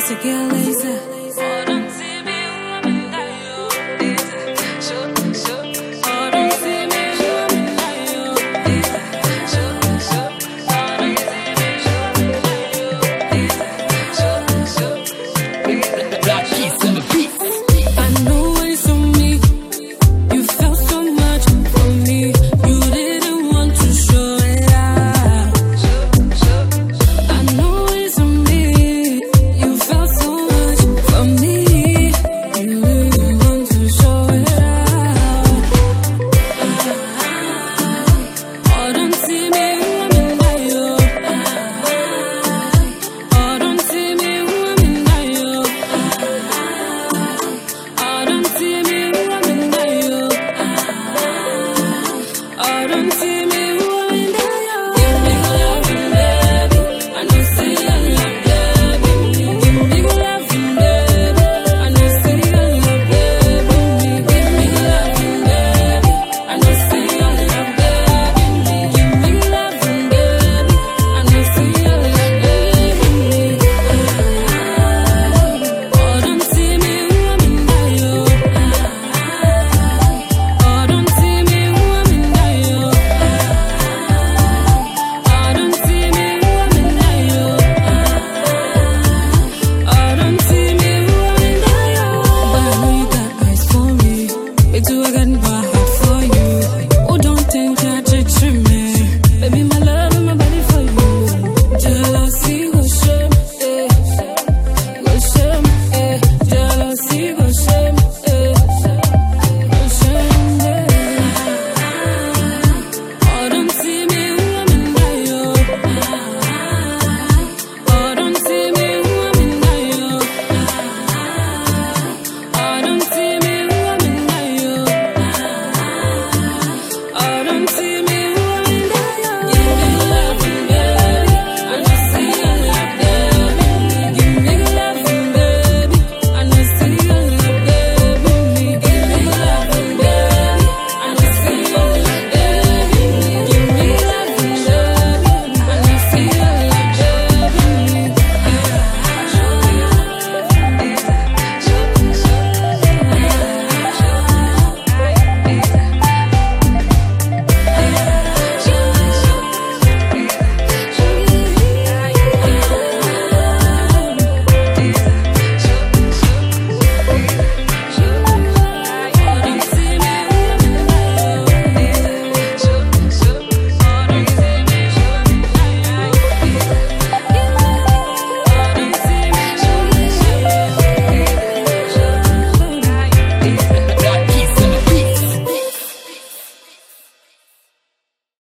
A girl laser. I don't see